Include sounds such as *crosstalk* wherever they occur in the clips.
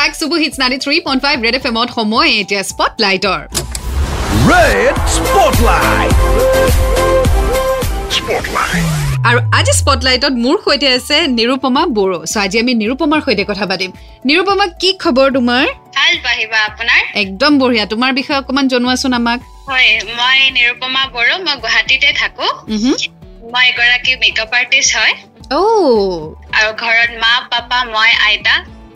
Back চুবু hits ninety three point five red F এমত সময় এতিয়া স্পটলাইটৰ. আৰু আজি স্পটলাইটত মোৰ সৈতে আছে নিৰুপমা বড়ো। চ' আজি আমি নিৰুপমাৰ সৈতে কথা পাতিম। নিৰুপমা কি খবৰ তোমাৰ? ভাল পাহিবা আপোনাৰ? একদম বঢ়িয়া। তোমাৰ বিষয়ে অকণমান জনোৱাচোন আমাক। হয় মই নিৰুপমা বড়ো মই গুৱাহাটীতে থাকো। মই এগৰাকী মেকআপ আৰ্টিষ্ট হয়। অ' আৰু ঘৰত মা পাপা মই আইতা।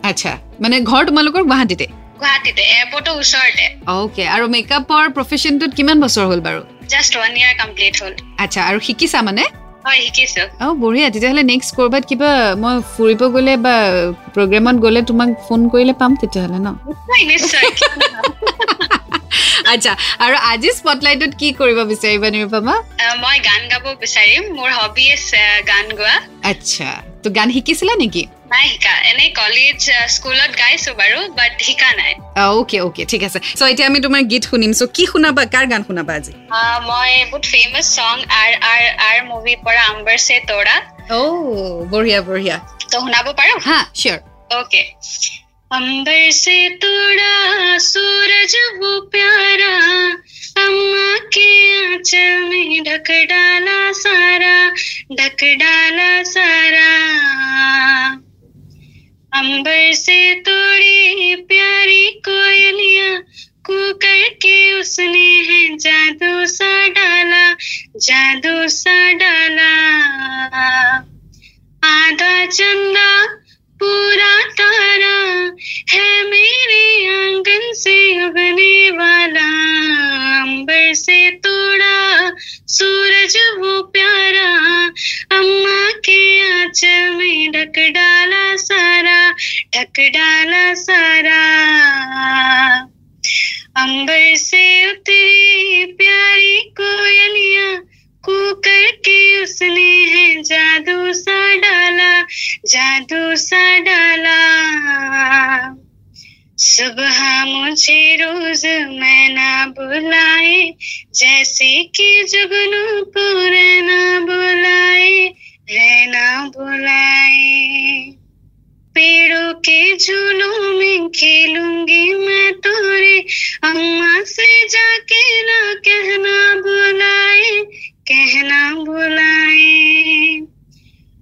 আচ্ছা। মানে ঘৰ তোমালোকৰ গুৱাহাটীতে? গুৱাহাটীতে এয়াৰপৰ্টৰ ওচৰতে। অ'কে আৰু মেকআপৰ প্ৰফেশ্যনটোত কিমান বছৰ হ'ল বাৰু? জাষ্ট ওৱান ইয়াৰ কমপ্লিট হ'ল। আচ্ছা আৰু শিকিছা মানে? হয় শিকিছো। অঁ বঢ়িয়া তেতিয়াহ'লে নেক্সট ক'ৰবাত কিবা মই ফুৰিব গ'লে বা প্ৰগ্ৰেমত গ'লে তোমাক ফোন কৰিলে পাম তেতিয়াহ'লে ন? নিশ্চয় নিশ্চয়। *laughs* আচ্ছা আৰু আজি স্পটলাইটত কি কৰিব বিচাৰিবা নিৰুপমা? মই গান গাব বিচাৰিম। মোৰ হবি গান গোৱা। আচ্ছা। তো গান শিকিছিলা নেকি নাই শিকা এনেই কলেজ স্কুলত গাইছো বাৰু বাট শিকা নাই অ'কে অ'কে ঠিক আছে চ' এতিয়া আমি তোমাৰ গীত শুনিম চ' কি শুনাবা কাৰ গান শুনাবা আজি আহ, মই বহুত ফেমাছ চং আৰ আৰ আৰ মুভিৰ পৰা আম্বৰ চে তোৰা অ' বঢ়িয়া বঢ়িয়া তো শুনাব পাৰো হা চিয়'ৰ ओके अंबर से तोड़ा सूरज वो प्यारा अम्मा के आंचल में ढक डाला सारा ढक डाला सारा। अंबर से तोड़ी प्यारी कोयलिया, कू करके उसने है जादू सा डाला, जादू सा डाला। आधा चंदा पूरा ढक डाला सारा। अंबर से उतरी प्यारी कोयलिया कू करके उसने है जादू सा डाला, जादू सा डाला। सुबह मुझे रोज मैं ना बुलाए, जैसे कि जुगनू को ना बुलाए। झूलों में खेलूँगी मैं तोरे। अम्मा से जाके ना कहना बुलाए कहना बुलाए।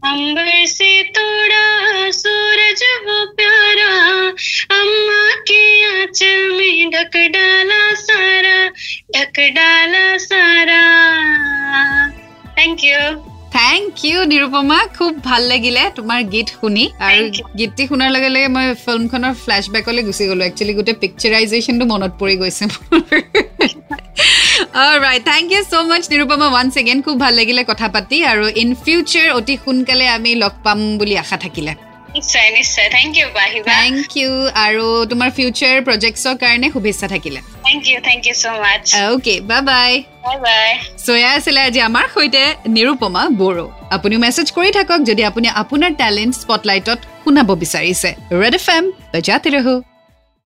अंबर से तोड़ा, सूरज वो प्यारा। अम्मा के आंचल में ढक डाला सारा, ढक डाला सारा। Thank you thank you Nirupama খুব ভাল লাগিলে তোমাৰ গীত শুনি। আৰু. গীতটি শুনাৰ লগে লগে মই ফিল্মখনৰ ফ্লেছ বেকলৈ গুচি গ'লো। একচুৱেলি গোটেই পিকচাৰাইজেশ্যনটো মনত পৰি গৈছে right thank you so' much Nirupama once again খুব ভাল লাগিলে কথা পাতি। আৰু ইন ফিউচাৰ অতি সোনকালে আমি লগ পাম বুলি আশা থাকিলে। নিশ্চয় নিশ্চয় থেংক ইউ বাহিবা। থেংক ইউ আৰু তোমাৰ ফিউচাৰ প্ৰজেক্টছৰ কাৰণে শুভেচ্ছা থাকিলে। Thank you thank you so' much okay bye bye bye soya আছিলে আজি আমাৰ সৈতে নিৰুপমা বড়ো। আপুনি মেছেজ কৰি থাকক যদি আপুনি আপোনাৰ টেলেণ্ট স্পটলাইটত শুনাব বিচাৰিছে। ৰেড এফ এম বজাতে ৰহো।